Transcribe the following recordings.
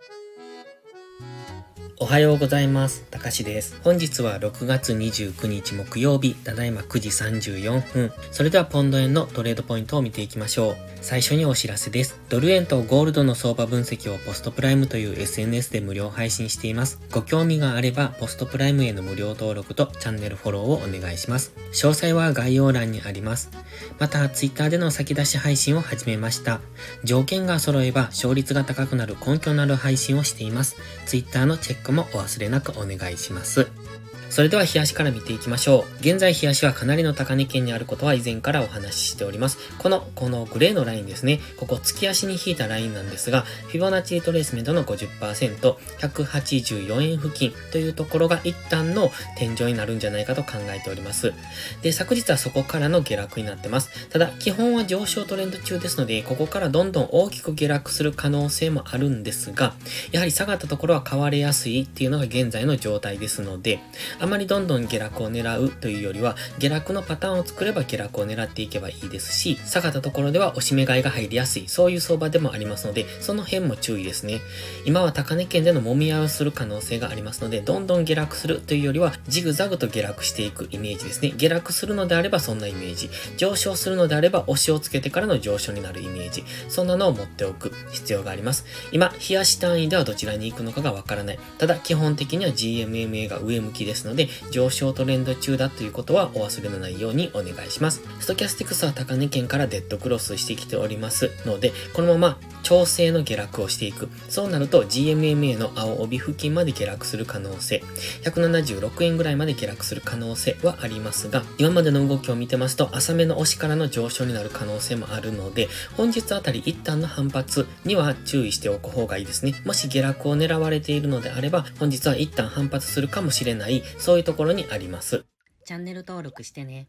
Thank you. おはようございます。たかしです。本日は6月29日木曜日、ただいま9時34分。それではポンド円のトレードポイントを見ていきましょう。最初にお知らせです。ドル円とゴールドの相場分析をポストプライムという SNS で無料配信しています。ご興味があれば、ポストプライムへの無料登録とチャンネルフォローをお願いします。詳細は概要欄にあります。また、Twitter での先出し配信を始めました。条件が揃えば勝率が高くなる根拠のある配信をしています。Twitter のチェックもお忘れなくお願いします。それでは冷やしから見ていきましょう。現在冷やしはかなりの高値圏にあることは以前からお話ししております。この、このグレーのラインですね。ここ月足に引いたラインなんですが、フィボナッチリトレースメントの50%、184円付近というところが一旦の天井になるんじゃないかと考えております。で、昨日はそこからの下落になってます。ただ、基本は上昇トレンド中ですので、ここからどんどん大きく下落する可能性もあるんですが、やはり下がったところは買われやすいっていうのが現在の状態ですので、あまりどんどん下落を狙うというよりは、下落のパターンを作れば下落を狙っていけばいいですし、下がったところでは押し目買いが入りやすい、そういう相場でもありますので、その辺も注意ですね。今は高値圏での揉み合いをする可能性がありますので、どんどん下落するというよりは、ジグザグと下落していくイメージですね。下落するのであればそんなイメージ。上昇するのであれば押しをつけてからの上昇になるイメージ。そんなのを持っておく必要があります。今、冷やし単位ではどちらに行くのかがわからない。ただ、基本的には GMMA が上向きですのので、上昇トレンド中だということはお忘れのないようにお願いします。ストキャスティクスは高値圏からデッドクロスしてきておりますので、このまま調整の下落をしていく。そうなると GMMA の青帯付近まで下落する可能性、176円ぐらいまで下落する可能性はありますが、今までの動きを見てますと、浅めの押しからの上昇になる可能性もあるので、本日あたり一旦の反発には注意しておく方がいいですね。もし下落を狙われているのであれば、本日は一旦反発するかもしれない、そういうところにあります。チャンネル登録してね。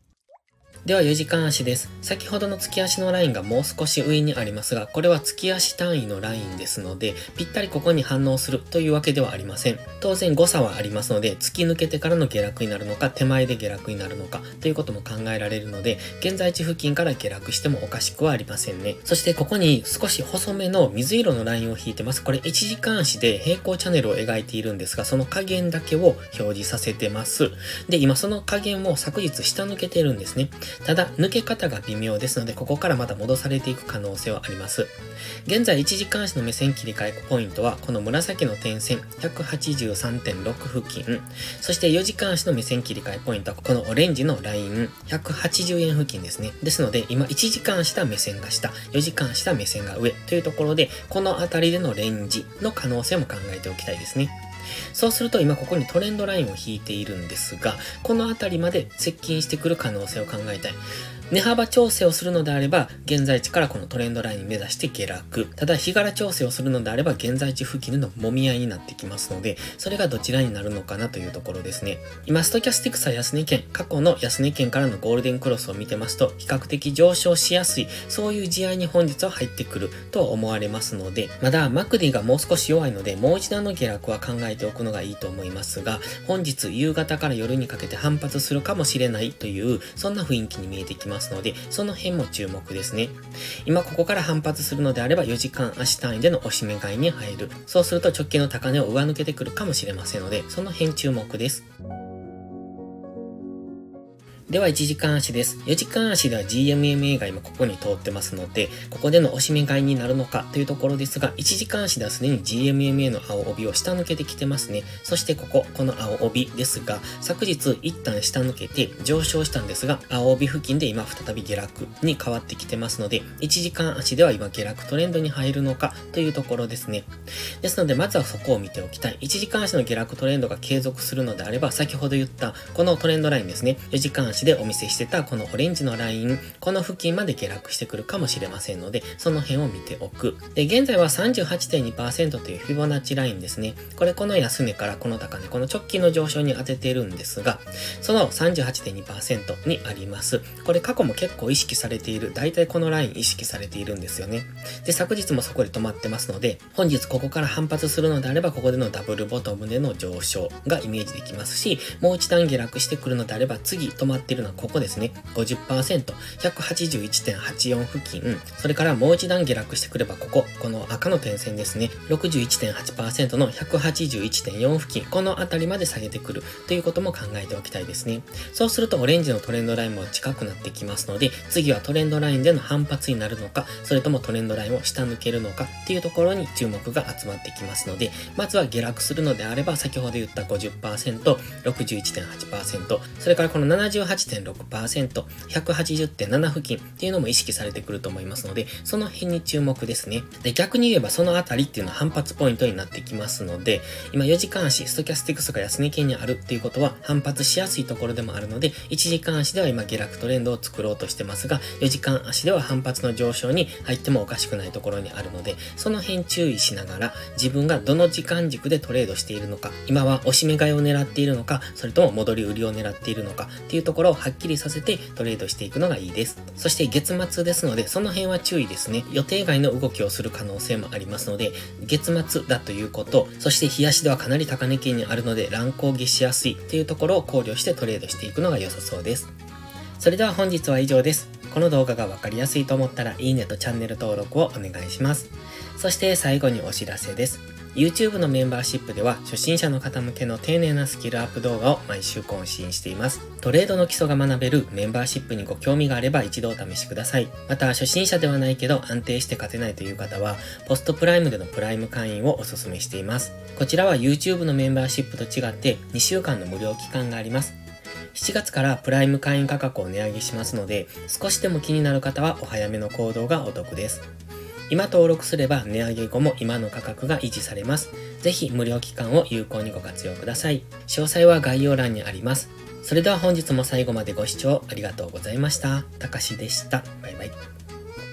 では4時間足です。先ほどの月足のラインがもう少し上にありますが、これは月足単位のラインですので、ぴったりここに反応するというわけではありません。当然誤差はありますので、突き抜けてからの下落になるのか、手前で下落になるのか、ということも考えられるので、現在地付近から下落してもおかしくはありませんね。そしてここに少し細めの水色のラインを引いてます。これ1時間足で平行チャンネルを描いているんですが、その加減だけを表示させてます。で、今その加減を昨日下抜けてるんですね。ただ、抜け方が微妙ですので、ここからまた戻されていく可能性はあります。現在1時間足の目線切り替えポイントは、この紫の点線183.6付近、そして4時間足の目線切り替えポイントは、このオレンジのライン180円付近ですね。ですので、今1時間下目線が下、4時間下目線が上というところで、この辺りでのレンジの可能性も考えておきたいですね。そうすると今ここにトレンドラインを引いているんですが、この辺りまで接近してくる可能性を考えたい。値幅調整をするのであれば、現在地からこのトレンドラインに目指して下落。ただ、日柄調整をするのであれば、現在地付近での揉み合いになってきますので、それがどちらになるのかなというところですね。今、ストキャスティクスは安値圏、過去の安値圏からのゴールデンクロスを見てますと、比較的上昇しやすい、そういう試合に本日は入ってくると思われますので、まだマクディがもう少し弱いので、もう一段の下落は考えておくのがいいと思いますが、本日夕方から夜にかけて反発するかもしれないという、そんな雰囲気に見えてきますますので、その辺も注目ですね。今ここから反発するのであれば4時間足単位での押し目買いに入る。そうすると直近の高値を上抜けてくるかもしれませんので、その辺注目です。では1時間足です。4時間足では GMMA が今ここに通ってますので、ここでの押し目買いになるのかというところですが、1時間足ではすでに GMMA の青帯を下抜けてきてますね。そしてここ、この青帯ですが、昨日一旦下抜けて上昇したんですが、青帯付近で今再び下落に変わってきてますので、1時間足では今下落トレンドに入るのかというところですね。ですので、まずはそこを見ておきたい。1時間足の下落トレンドが継続するのであれば、先ほど言ったこのトレンドラインですね。4時間足でお見せしてたこのオレンジのライン、この付近まで下落してくるかもしれませんので、その辺を見ておく。で、現在は38.2%というフィボナッチラインですね。これこの安値からこの高値、この直近の上昇に当てているんですが、その38.2%にあります。これ過去も結構意識されている、大体このライン意識されているんですよね。で、昨日もそこで止まってますので、本日ここから反発するのであれば、ここでのダブルボトムでの上昇がイメージできますし、もう一段下落してくるのであれば、次止まってってるのはここですね。50%、181.84付近、それからもう一段下落してくればここ、この赤の点線ですね。61.8%の181.4付近、この辺りまで下げてくるということも考えておきたいですね。そうするとオレンジのトレンドラインも近くなってきますので、次はトレンドラインでの反発になるのか、それともトレンドラインを下抜けるのかっていうところに注目が集まってきますので、まずは下落するのであれば、先ほど言った50%、61.8%、それからこの78 78.6%、180.7付近っていうのも意識されてくると思いますので、その辺に注目ですね。で、逆に言えばそのあたりっていうのは反発ポイントになってきますので、今4時間足、ストキャスティクスが安値圏にあるっていうことは反発しやすいところでもあるので、1時間足では今下落トレンドを作ろうとしてますが、4時間足では反発の上昇に入ってもおかしくないところにあるので、その辺注意しながら、自分がどの時間軸でトレードしているのか、今は押し目買いを狙っているのか、それとも戻り売りを狙っているのかっていうところころをはっきりさせてトレードしていくのがいいです。そして月末ですので、その辺は注意ですね。予定外の動きをする可能性もありますので、月末だということ、そして日足ではかなり高値圏にあるので乱高下しやすいっていうところを考慮してトレードしていくのが良さそうです。それでは本日は以上です。この動画がわかりやすいと思ったらいいねとチャンネル登録をお願いします。そして最後にお知らせです。YouTube のメンバーシップでは初心者の方向けの丁寧なスキルアップ動画を毎週更新しています。トレードの基礎が学べるメンバーシップにご興味があれば一度お試しください。また初心者ではないけど安定して勝てないという方はポストプライムでのプライム会員をお勧めしています。こちらは YouTube のメンバーシップと違って2週間の無料期間があります。7月からプライム会員価格を値上げしますので少しでも気になる方はお早めの行動がお得です。今登録すれば値上げ後も今の価格が維持されます。ぜひ無料期間を有効にご活用ください。詳細は概要欄にあります。それでは本日も最後までご視聴ありがとうございました。たかしでした。バイバイ。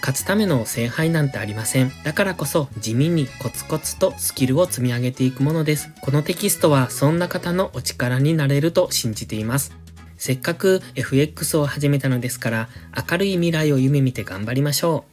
勝つための聖杯なんてありません。だからこそ地味にコツコツとスキルを積み上げていくものです。このテキストはそんな方のお力になれると信じています。せっかく FX を始めたのですから、明るい未来を夢見て頑張りましょう。